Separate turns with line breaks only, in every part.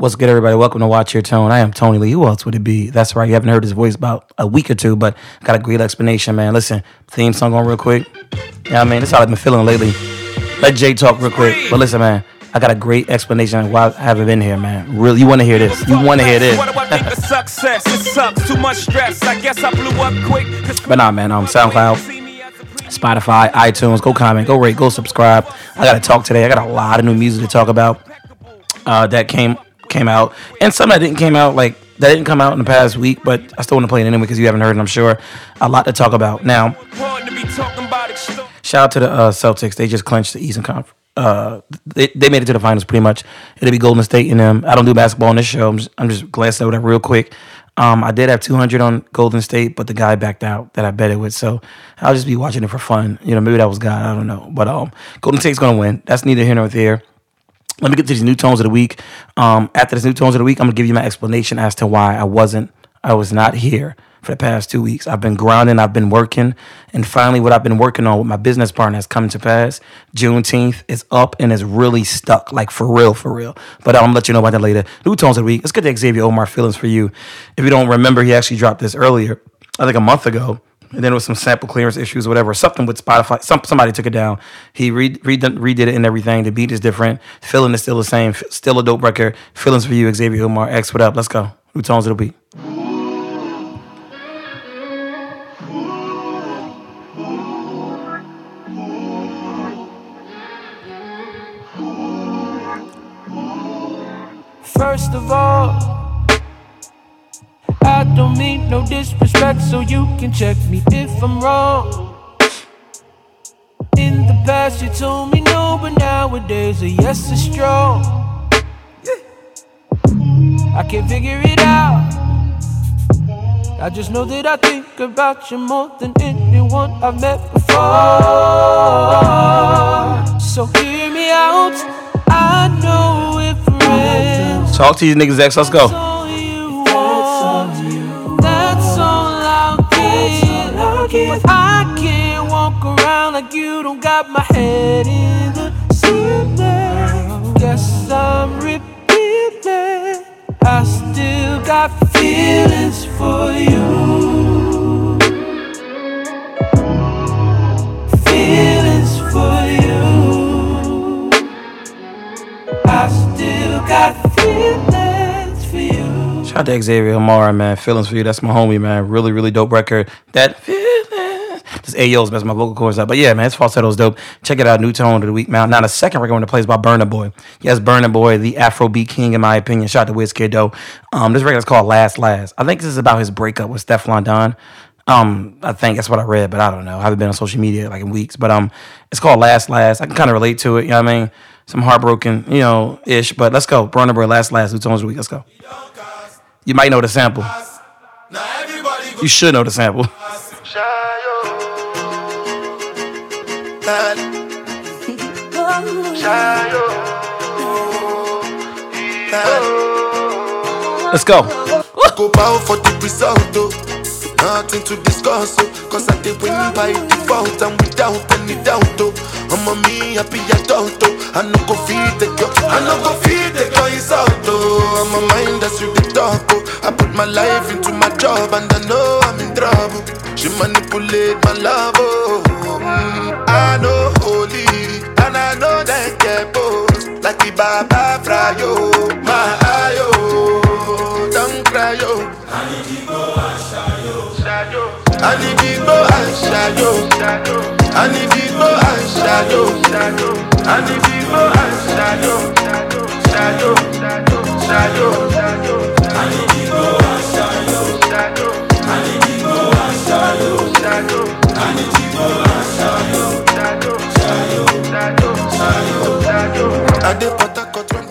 What's good, everybody? Welcome to Watch Your Tone. I am Tony Lee. Who else would it be? That's right. You haven't heard his voice about a week or two, but I got a great explanation, man. Listen, theme song on real quick. Yeah, I mean, that's how I've been feeling lately. Let Jay talk real quick. But listen, man, I got a great explanation of why I haven't been here, man. Really, you want to hear this? You want to hear this?
What do I think of success? It sucks. Too much stress. I guess I blew up quick. 'cause
But nah, man, um, SoundCloud, Spotify, iTunes. Go comment, go rate, go subscribe. I got to talk today. I got a lot of new music to talk about uh, that came came out, and some that didn't came out like that didn't come out in the past week. But I still want to play it anyway because you haven't heard it. I'm sure a lot to talk about now. Shout out to the uh, Celtics. They just clinched the Eastern Conference. Uh, they, they made it to the finals pretty much. It'll be Golden State and them. I don't do basketball on this show. I'm just, I'm just glancing over that real quick. Um, I did have 200 on Golden State, but the guy backed out that I bet it with. So I'll just be watching it for fun. You know, maybe that was God. I don't know. But um, Golden State's going to win. That's neither here nor there. Let me get to these new tones of the week. Um, after this new tones of the week, I'm gonna give you my explanation as to why I wasn't, I was not here for the past two weeks. I've been grounding, I've been working, and finally, what I've been working on with my business partner has come to pass. Juneteenth is up and is really stuck, like for real, for real. But I'm gonna let you know about that later. New tones of the week. Let's get to Xavier Omar feelings for you. If you don't remember, he actually dropped this earlier, I think a month ago and then with some sample clearance issues whatever, something with Spotify. Some somebody took it down. He re, redid it and everything. The beat is different. Feeling is still the same. Still a dope record. Feelings for you, Xavier Omar. X, what up? Let's go. Who tones it'll be?
First of all, I don't mean no disrespect, so you can check me if I'm wrong. In the past, you told me no, but nowadays a yes is strong. I can't figure it out. I just know that I think about you more than anyone I've met before. So hear me out. I know it friends.
Talk to these niggas, X. Let's go.
But I can't walk around like you don't got my head in the ceiling. Guess I'm repeating. I still got feelings for you. Feelings for you. I still got feelings.
Shout out to Xavier Amara, man. Feelings for you. That's my homie, man. Really, really dope record. That. This Ayo's messing my vocal cords up. But yeah, man, his falsetto's dope. Check it out. New tone of the week, man. Now, the second record I'm to play is by Burna Boy. Yes, Burna Boy, the Afrobeat king, in my opinion. Shout out to Wizkid, though. Um, this record is called Last Last. I think this is about his breakup with Stefflon Don. Um, I think that's what I read, but I don't know. I haven't been on social media like in weeks. But um, it's called Last Last. I can kind of relate to it. You know what I mean? Some heartbroken, you know, ish. But let's go. Burna Boy, Last Last. New tones of the week. Let's go. You might know the sample. You should know the sample. Let's go.
Go for the result. Oh. Nothing to discuss, oh. Cause I did win by default without any doubt, oh. I'm a me happy adult, oh. I no go feed the girl, I no go feed the girl is out, oh. I'm a mind that's you the talk, oh. I put my life into my job and I know I'm in trouble. She manipulate my love, oh. Mm, I know holy and I know that get both. Like the Baba Frayo, my ayo, don't cry, yo. I need to go and shadow. I need to go and shadow. I need to go and.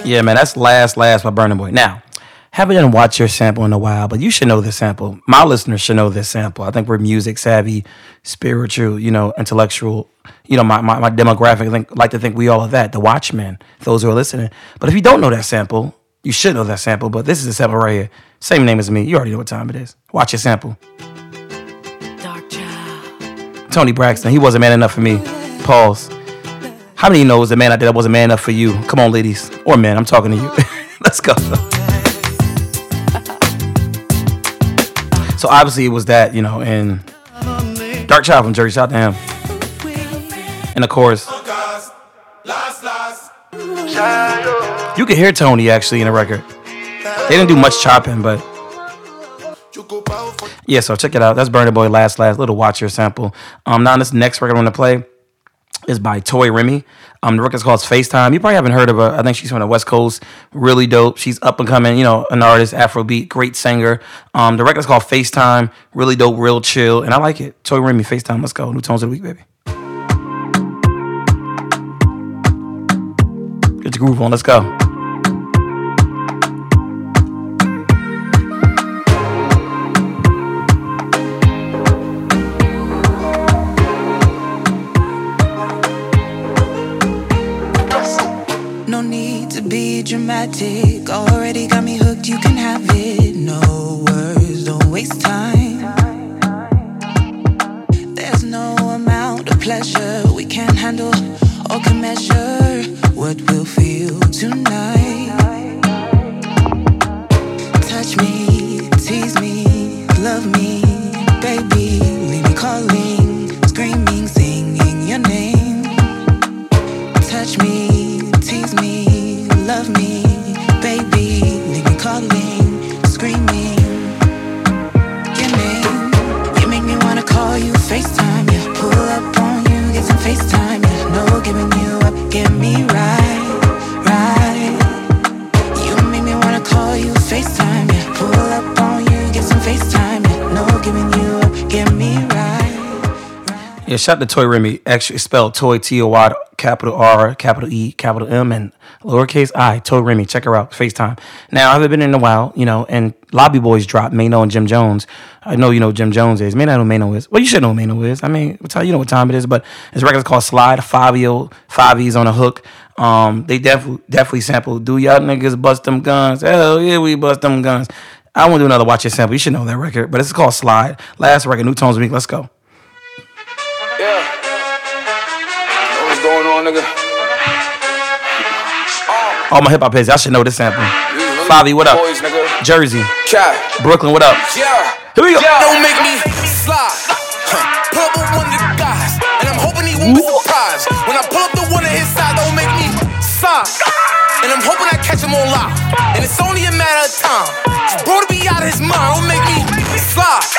Yeah, man, that's Last Last by Burna Boy. Now, haven't done watch your sample in a while, but you should know this sample. My listeners should know this sample. I think we're music savvy, spiritual, you know, intellectual you know, my, my, my demographic think, like to think we all of that, the Watchmen, those who are listening. But if you don't know that sample, you should know that sample, but this is a sample right here. Same name as me. You already know what time it is. Watch your sample.
Dark child.
Toni Braxton, he wasn't man enough for me. Pause. How many knows the man out there that wasn't man enough for you? Come on, ladies. Or men, I'm talking to you. Let's go. so obviously it was that, you know, and Darkchild from Jersey, shout out to him. And of course, you can hear Toni actually in the record. They didn't do much chopping, but yeah, so check it out. That's Burna Boy Last Last, little watch your sample. Um, now this next record I'm gonna play is by Toy Remy. Um, the record's called FaceTime. You probably haven't heard of her. I think she's from the West Coast. Really dope. She's up and coming, you know, an artist, Afrobeat, great singer. Um, the record's called FaceTime. Really dope, real chill, and I like it. Toy Remy, FaceTime. Let's go. New tones of the week, baby. Groove on. Let's go. Shout out to Toy Remy. Actually spelled Toy T O Y capital R, capital E, capital M, and lowercase I. Toy Remy. Check her out. FaceTime. Now I haven't been in a while, you know, and Lobby Boyz dropped Maino and Jim Jones. I know you know Jim Jones is. May not know Maino is. Well, you should know Maino is. I mean, you know what time it is, but his record's called Slide. Fabio, E's on a hook. Um, they definitely definitely sampled. Do y'all niggas bust them guns? Hell yeah, we bust them guns. I want to do another watch it sample. You should know that record, but it's called Slide. Last record, New Tones Week. Let's go.
On, nigga?
All my hip hop heads, I should know this sample. Favi, what up?
Boys.
Jersey,
Cat.
Brooklyn, what up?
Yeah.
Here we go.
Don't make me slide. Huh. Pull up one of the guys, and I'm hoping he won't be surprised. When I pull up the one at his side, don't make me slide. And I'm hoping I catch him on live. And it's only a matter of time. Bro to be out of his mind. Don't make me slide.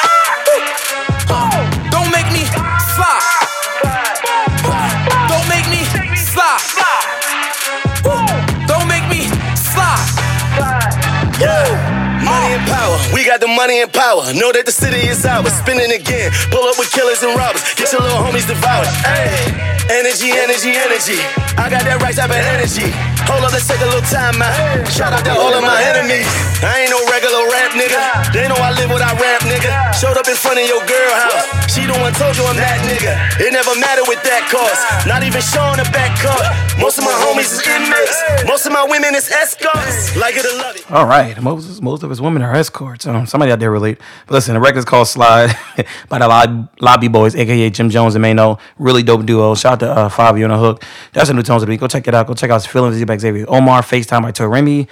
Got the money and power. Know that the city is ours. Spinning again, pull up with killers and robbers. Get your little homies devoured. Hey, energy, energy, energy. I got that right type of energy. Hold up, let's take a little time out. Shout out to all of my enemies. I ain't no regular rap nigga. They know I live what I rap, nigga. Showed up in front of your girl house. She the one told you I'm that nigga. It never mattered with that cost. Not even showing a back cut. Most of my homies is inmates. Most of my women is escorts. Like it or love it.
All right, most most of his women are escorts. Um, somebody out there relate. But listen, the record's called Slide by the Lob- Lobby Boyz, aka Jim Jones and Maino. Really dope duo. Shout out to uh, Fabio on the hook. That's a new tones of the week. Go check it out. Go check out his feelings. He's back Xavier Omar, FaceTime by Toy Remy,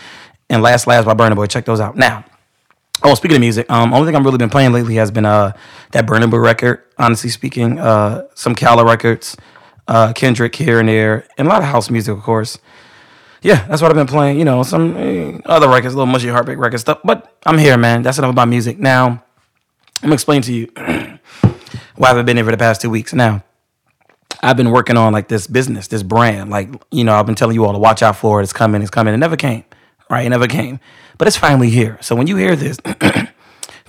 and Last Last by Burna Boy. Check those out. Now, Oh, speaking of music, um, only thing I've really been playing lately has been uh that Burning Boy record. Honestly speaking, uh, some Kala records, uh, Kendrick here and there, and a lot of house music, of course. Yeah, that's what I've been playing. You know, some eh, other records, little mushy heartbreak record stuff. But I'm here, man. That's enough about music. Now, I'm gonna explain to you why I've been here for the past two weeks. Now, I've been working on like this business, this brand. Like, you know, I've been telling you all to watch out for it. It's coming, it's coming. It never came, right? It never came. But it's finally here. So when you hear this,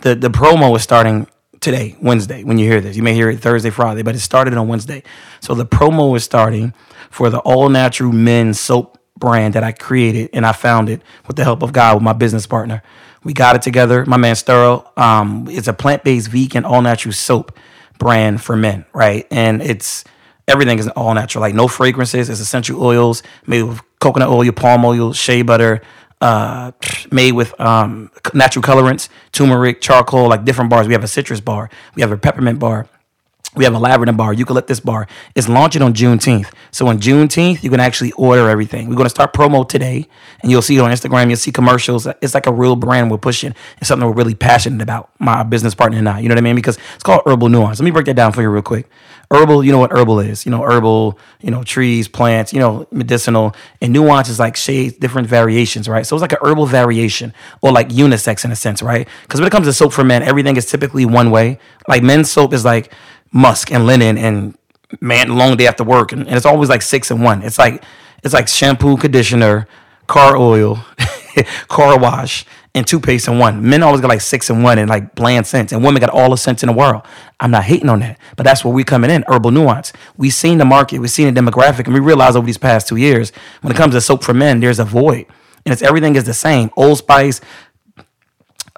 the, the promo is starting today, Wednesday, when you hear this. You may hear it Thursday, Friday, but it started on Wednesday. So the promo is starting for the all natural men's soap brand that I created and I founded with the help of God with my business partner. We got it together. My man Sterl, um, it's a plant-based vegan all natural soap brand for men, right? And it's everything is all natural, like no fragrances. It's essential oils made with coconut oil, palm oil, shea butter, uh, made with um, natural colorants, turmeric, charcoal, like different bars. We have a citrus bar, we have a peppermint bar, We have a lavender bar, eucalyptus bar. It's launching on Juneteenth. So on Juneteenth, you can actually order everything. We're going to start promo today, and you'll see it on Instagram. You'll see commercials. It's like a real brand we're pushing. It's something we're really passionate about, my business partner and I. You know what I mean? Because it's called Herbal Nuance. Let me break that down for you real quick. Herbal, you know what herbal is? You know, herbal, you know, trees, plants, you know, medicinal. And nuance is like shades, different variations, right? So it's like an herbal variation or like unisex in a sense, right? Because when it comes to soap for men, everything is typically one way. Like men's soap is like, musk and linen and man long day after work and, and it's always like six and one. It's like it's like shampoo conditioner car oil car wash and toothpaste in one. Men always got like six and one and like bland scents and women got all the scents in the world. I'm not hating on that but that's where we coming in herbal nuance. We've seen the market we've seen the demographic and we realize over these past two years when it comes to soap for men there's a void and it's everything is the same. Old spice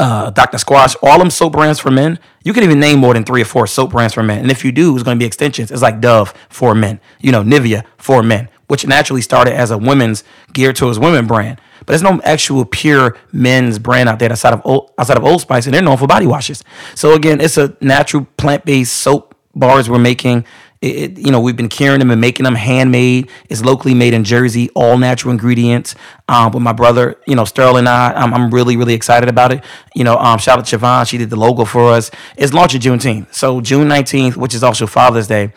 uh, Dr. Squatch, all them soap brands for men. You can even name more than three or four soap brands for men. And if you do, it's going to be extensions. It's like Dove for men, you know, Nivea for men, which naturally started as a women's geared towards women brand. But there's no actual pure men's brand out there outside of Old, outside of Old Spice, and they're known for body washes. So again, it's a natural plant based soap bars we're making. It, it, you know, we've been curing them and making them handmade. It's locally made in Jersey, all natural ingredients. Um, with my brother, you know, Sterling and I, I'm, I'm really, really excited about it. You know, um, shout out to Siobhan. She did the logo for us. It's launching Juneteenth. So June 19th, which is also Father's Day,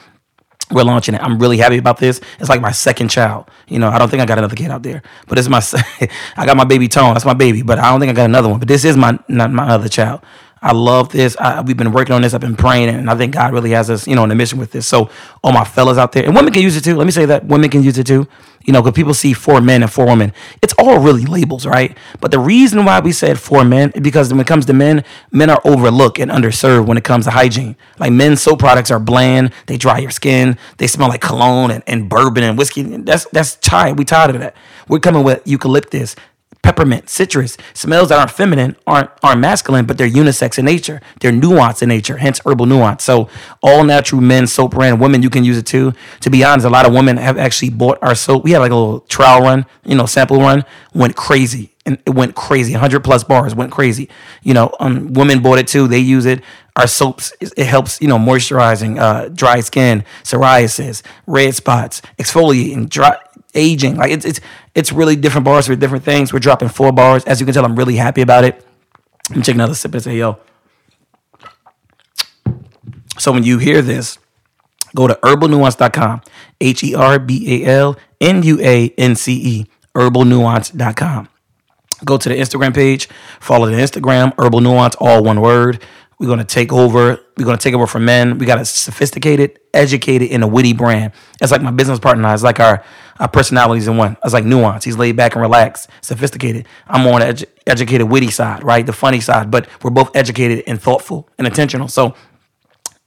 we're launching it. I'm really happy about this. It's like my second child. You know, I don't think I got another kid out there, but it's my. I got my baby Tone. That's my baby, but I don't think I got another one. But this is my not my other child. I love this. I, we've been working on this. I've been praying, and I think God really has us, you know, on a mission with this. So, all my fellas out there, and women can use it too. Let me say that women can use it too. You know, because people see four men and four women. It's all really labels, right? But the reason why we said four men because when it comes to men, men are overlooked and underserved when it comes to hygiene. Like men's soap products are bland. They dry your skin. They smell like cologne and, and bourbon and whiskey. That's that's tired. We tired of that. We're coming with eucalyptus, peppermint, citrus, smells that aren't feminine, aren't aren't masculine, but they're unisex in nature. They're nuanced in nature, hence herbal nuance. So all natural men soap brand, women you can use it too. To be honest, a lot of women have actually bought our soap. We had like a little trial run, you know, sample run, went crazy. And it went crazy. 100 plus bars went crazy. You know, um, women bought it too. They use it. Our soaps, it helps, you know, moisturizing, uh, dry skin, psoriasis, red spots, exfoliating, dry, aging. Like it's it's it's really different bars for different things. We're dropping four bars. As you can tell, I'm really happy about it. Me take another sip and say, yo. So when you hear this, go to herbalnuance.com. H E R B A L N U A N C E. Herbalnuance.com. Go to the Instagram page, follow the Instagram, Herbal Nuance, all one word. We're gonna take over. We're gonna take over for men. We got a sophisticated, educated, and a witty brand. It's like my business partner. It's like our our personalities in one. It's like nuance. He's laid back and relaxed, sophisticated. I'm on the edu- educated, witty side, right? The funny side. But we're both educated and thoughtful and intentional. So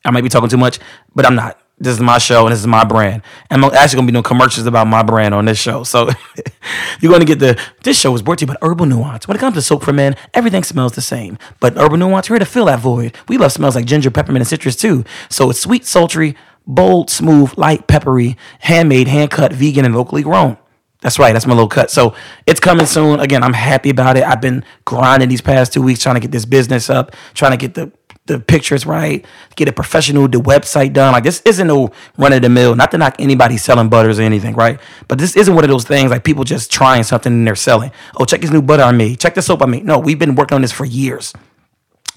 I might be talking too much, but I'm not. This is my show and this is my brand. And I'm actually gonna be doing commercials about my brand on this show. So you're gonna get the this show is brought to you by Herbal Nuance. When it comes to soap for men, everything smells the same. But Herbal Nuance, we're here to fill that void. We love smells like ginger, peppermint, and citrus too. So it's sweet, sultry, bold, smooth, light, peppery, handmade, hand cut, vegan, and locally grown. That's right. That's my little cut. So it's coming soon. Again, I'm happy about it. I've been grinding these past two weeks trying to get this business up, trying to get the the pictures right, get a professional, the website done. Like this isn't no run of the mill. Not to knock anybody selling butters or anything, right? But this isn't one of those things like people just trying something and they're selling. Oh, check this new butter I made. Check the soap I made. No, we've been working on this for years.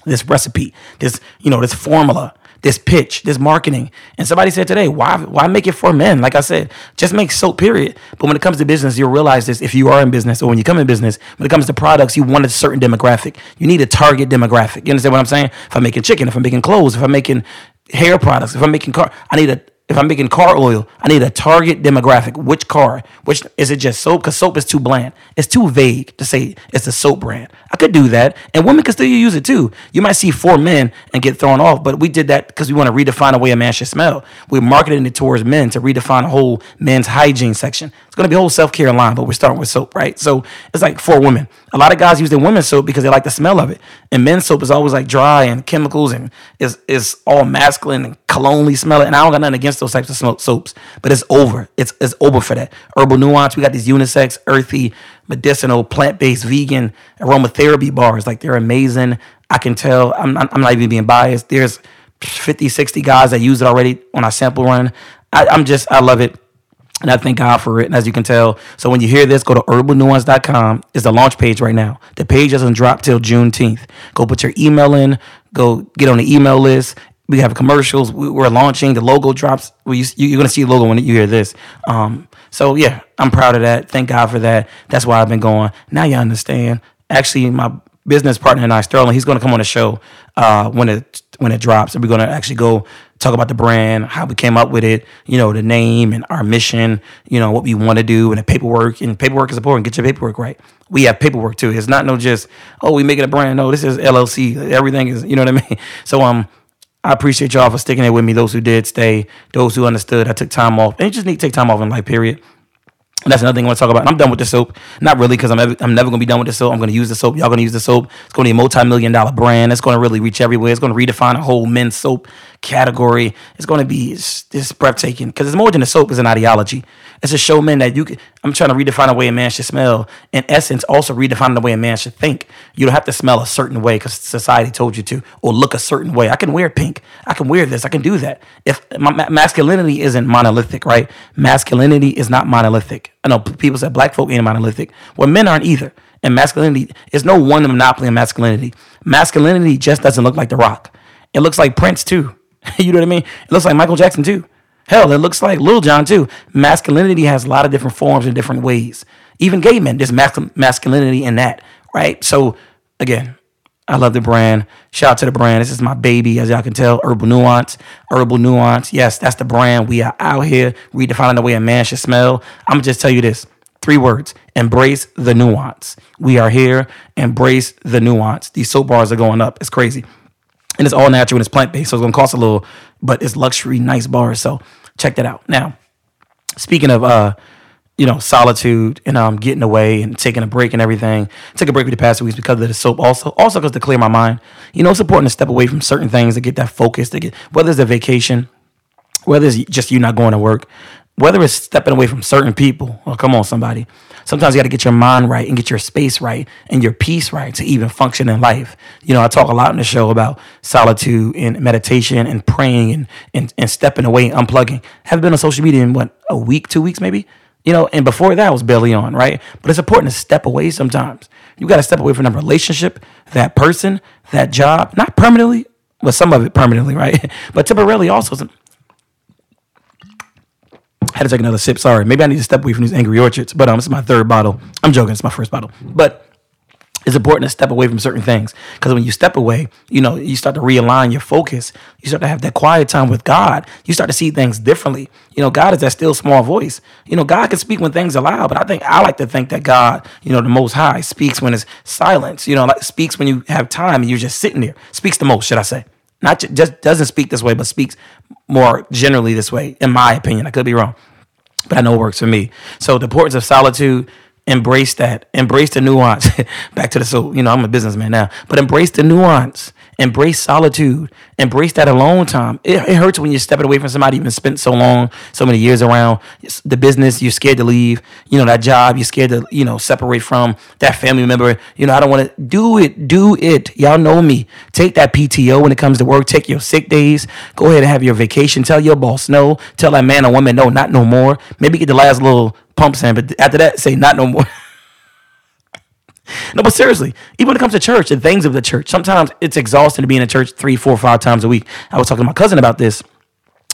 This recipe, this you know, this formula this pitch, this marketing. And somebody said today, why why make it for men? Like I said, just make soap, period. But when it comes to business, you'll realize this if you are in business or when you come in business, when it comes to products, you want a certain demographic. You need a target demographic. You understand what I'm saying? If I'm making chicken, if I'm making clothes, if I'm making hair products, if I'm making car, I need a if I'm making car oil, I need a target demographic. Which car? Which is it just soap? Because soap is too bland. It's too vague to say it's a soap brand. I could do that, and women can still use it too. You might see four men and get thrown off, but we did that because we want to redefine the way a man should smell. We're marketing it towards men to redefine a whole men's hygiene section. It's gonna be a whole self care line, but we're starting with soap, right? So it's like for women. A lot of guys use their women's soap because they like the smell of it, and men's soap is always like dry and chemicals and is is all masculine and cologne smell it. And I don't got nothing against those types of smoke soaps, but it's over. It's it's over for that. Herbal nuance. We got these unisex, earthy, medicinal, plant based, vegan aromatherapy bars. Like they're amazing. I can tell. I'm I'm not even being biased. There's 50, 60 guys that use it already on our sample run. I, I'm just, I love it. And I thank God for it. And as you can tell, so when you hear this, go to herbalnuance.com. It's the launch page right now. The page doesn't drop till Juneteenth. Go put your email in, go get on the email list. We have commercials. We- We're launching. The logo drops. You- you're going to see the logo when you hear this. Um, so, yeah, I'm proud of that. Thank God for that. That's why I've been going. Now you understand. Actually, my business partner and I, Sterling, he's going to come on the show uh, when it when it drops, and we're going to actually go talk about the brand, how we came up with it, you know, the name and our mission, you know, what we want to do, and the paperwork. And paperwork is important. Get your paperwork right. We have paperwork too. It's not no just oh we making a brand. No, this is LLC. Everything is you know what I mean. So um. I appreciate y'all for sticking there with me. Those who did stay, those who understood. I took time off, and you just need to take time off in life. Period. That's another thing I want to talk about. I'm done with the soap. Not really, because I'm, I'm never going to be done with the soap. I'm going to use the soap. Y'all going to use the soap. It's going to be a multi million dollar brand. It's going to really reach everywhere. It's going to redefine a whole men's soap category. is going to be it's breathtaking because it's more than a soap, it's an ideology. It's a show men that you can. I'm trying to redefine the way a man should smell. In essence, also redefine the way a man should think. You don't have to smell a certain way because society told you to, or look a certain way. I can wear pink. I can wear this. I can do that. If my masculinity isn't monolithic, right? Masculinity is not monolithic. I know people say black folk ain't monolithic. Well, men aren't either. And masculinity is no one monopoly of masculinity. Masculinity just doesn't look like The Rock. It looks like Prince too. you know what I mean? It looks like Michael Jackson too. Hell, it looks like Lil Jon too. Masculinity has a lot of different forms and different ways. Even gay men, there's mascul- masculinity in that, right? So again, I love the brand. Shout out to the brand. This is my baby, as y'all can tell. Herbal Nuance. Herbal Nuance. Yes, that's the brand. We are out here redefining the way a man should smell. I'm gonna just tell you this. Three words. Embrace the nuance. We are here. Embrace the nuance. These soap bars are going up. It's crazy. And it's all natural and it's plant based. So it's gonna cost a little, but it's luxury, nice bars. So check that out. Now, speaking of uh you know solitude and um getting away and taking a break and everything took a break for the past weeks because of the soap also also because to clear my mind you know it's important to step away from certain things to get that focus to get whether it's a vacation whether it's just you not going to work whether it's stepping away from certain people oh come on somebody sometimes you got to get your mind right and get your space right and your peace right to even function in life. You know i talk a lot in the show about solitude and meditation and praying and and, and stepping away and unplugging. Haven't been on social media in what a week two weeks maybe? You know and before that I was barely on right? But it's important to step away sometimes. You got to step away from that relationship that person that job not permanently but some of it permanently right? But temporarily also had to take another sip. Sorry, maybe I need to step away from these angry orchards. But um, is my third bottle. I'm joking. It's my first bottle. But it's important to step away from certain things because when you step away, you know, you start to realign your focus. You start to have that quiet time with God. You start to see things differently. You know, God is that still small voice. You know, God can speak when things are loud, but I think I like to think that God, you know, the Most High speaks when it's silence. You know, like speaks when you have time and you're just sitting there. Speaks the most, should I say? Not just doesn't speak this way, but speaks more generally this way, in my opinion. I could be wrong but I know it works for me. So the importance of solitude, embrace that, embrace the nuance. Back to the so you know I'm a businessman now, but embrace the nuance, embrace solitude, embrace that alone time. It, it hurts when you're stepping away from somebody you've been spent so long, so many years around. The business you're scared to leave, you know that job you're scared to you know separate from that family member. You know I don't want to do it, do it. Y'all know me. Take that PTO when it comes to work. Take your sick days. Go ahead and have your vacation. Tell your boss no. Tell that man or woman no, not no more. Maybe get the last little pumps in, but after that, say not no more. No, but seriously, even when it comes to church and things of the church, sometimes it's exhausting to be in a church three, four, five times a week. I was talking to my cousin about this.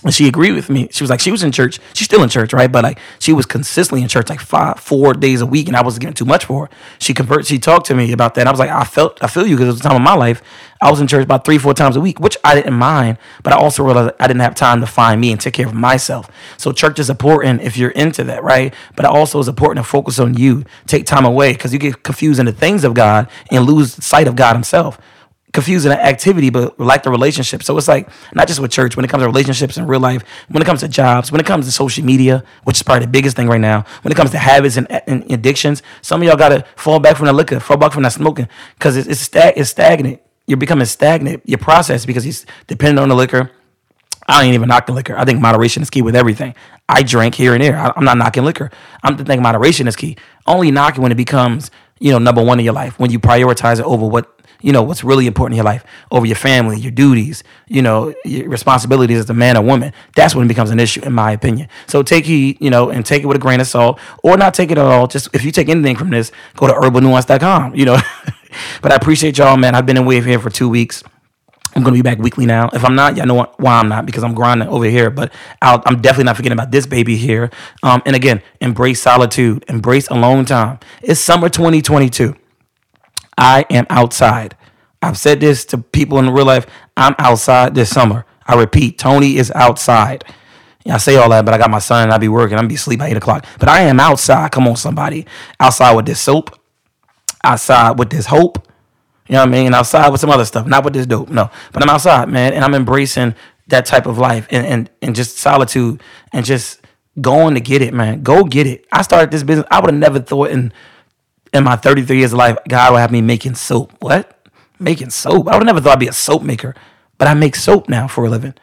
And she agreed with me. She was like, she was in church. She's still in church, right? But like, she was consistently in church like five, four days a week, and I was getting too much for her. She convert. She talked to me about that. And I was like, I felt, I feel you because it was the time of my life. I was in church about three, four times a week, which I didn't mind. But I also realized I didn't have time to find me and take care of myself. So church is important if you're into that, right? But it also is important to focus on you. Take time away because you get confused in the things of God and lose sight of God Himself confusing the activity, but like the relationship. So it's like not just with church, when it comes to relationships in real life, when it comes to jobs, when it comes to social media, which is probably the biggest thing right now, when it comes to habits and, and addictions, some of y'all got to fall back from the liquor, fall back from that smoking because it's, it's, stag- it's stagnant. You're becoming stagnant. Your process because he's dependent on the liquor. I ain't even knocking liquor. I think moderation is key with everything. I drink here and there. I, I'm not knocking liquor. I'm thinking moderation is key. Only knocking when it becomes, you know, number one in your life, when you prioritize it over what you know, what's really important in your life over your family, your duties, you know, your responsibilities as a man or woman. That's when it becomes an issue, in my opinion. So take heed, you know, and take it with a grain of salt or not take it at all. Just if you take anything from this, go to herbalnuance.com, you know. but I appreciate y'all, man. I've been in Wave here for two weeks. I'm gonna be back weekly now. If I'm not, y'all know why I'm not because I'm grinding over here. But i am definitely not forgetting about this baby here. Um, and again, embrace solitude, embrace alone time. It's summer 2022. I am outside. I've said this to people in real life. I'm outside this summer. I repeat, Tony is outside. I say all that, but I got my son and I be working. I'm be asleep at eight o'clock. But I am outside. Come on, somebody. Outside with this soap. Outside with this hope you know what I mean? Outside with some other stuff, not with this dope. No, but I'm outside, man, and I'm embracing that type of life and and and just solitude and just going to get it, man. Go get it. I started this business. I would have never thought in in my 33 years of life, God will have me making soap. What? Making soap? I would have never thought I'd be a soap maker, but I make soap now for a living.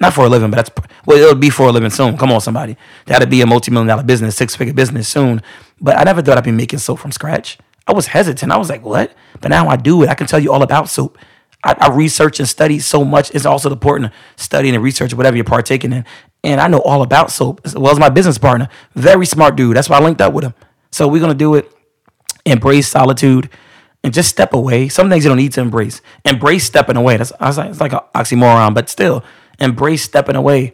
Not for a living, but that's well, it'll be for a living soon. Come on, somebody. That'll be a multi-million dollar business, six figure business soon. But I never thought I'd be making soap from scratch. I was hesitant. I was like, what? But now I do it. I can tell you all about soap. I, I research and study so much. It's also important to study and research whatever you're partaking in. And I know all about soap as well as my business partner. Very smart dude. That's why I linked up with him. So we're gonna do it. Embrace solitude and just step away. Some things you don't need to embrace. Embrace stepping away. That's I was like, it's like an oxymoron, but still, embrace stepping away.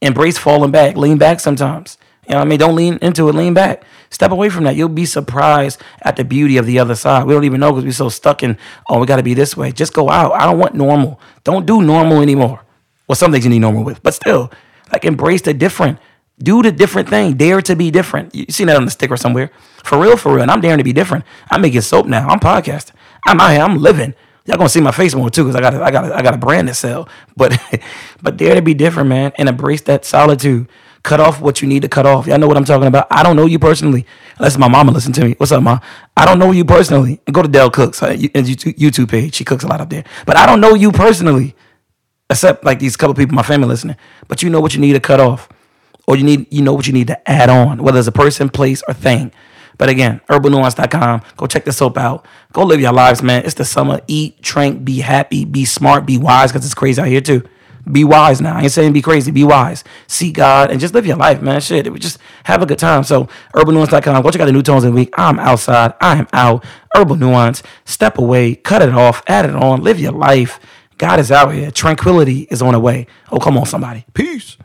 Embrace falling back. Lean back sometimes. You know what I mean? Don't lean into it, lean back. Step away from that. You'll be surprised at the beauty of the other side. We don't even know because we're so stuck in, oh, we got to be this way. Just go out. I don't want normal. Don't do normal anymore. Well, some things you need normal with, but still, like embrace the different. Do the different thing. Dare to be different. You seen that on the sticker somewhere. For real, for real. And I'm daring to be different. I'm making soap now. I'm podcasting. I'm out here. I'm living. Y'all gonna see my face more too, because I got I got I got a brand to sell. But but dare to be different, man, and embrace that solitude. Cut off what you need to cut off. Y'all know what I'm talking about. I don't know you personally, unless my mama listen to me. What's up, mom? I don't know you personally. Go to Dell Cooks, uh, YouTube page. She cooks a lot up there. But I don't know you personally, except like these couple people, my family listening. But you know what you need to cut off, or you need you know what you need to add on, whether it's a person, place, or thing. But again, herbalnuance.com. Go check the soap out. Go live your lives, man. It's the summer. Eat, drink, be happy, be smart, be wise, because it's crazy out here too. Be wise now. I ain't saying be crazy. Be wise. See God and just live your life, man. Shit. Just have a good time. So, herbalnuance.com. Go check out the new tones of the week. I'm outside. I am out. Herbal Nuance. Step away. Cut it off. Add it on. Live your life. God is out here. Tranquility is on the way. Oh, come on, somebody. Peace.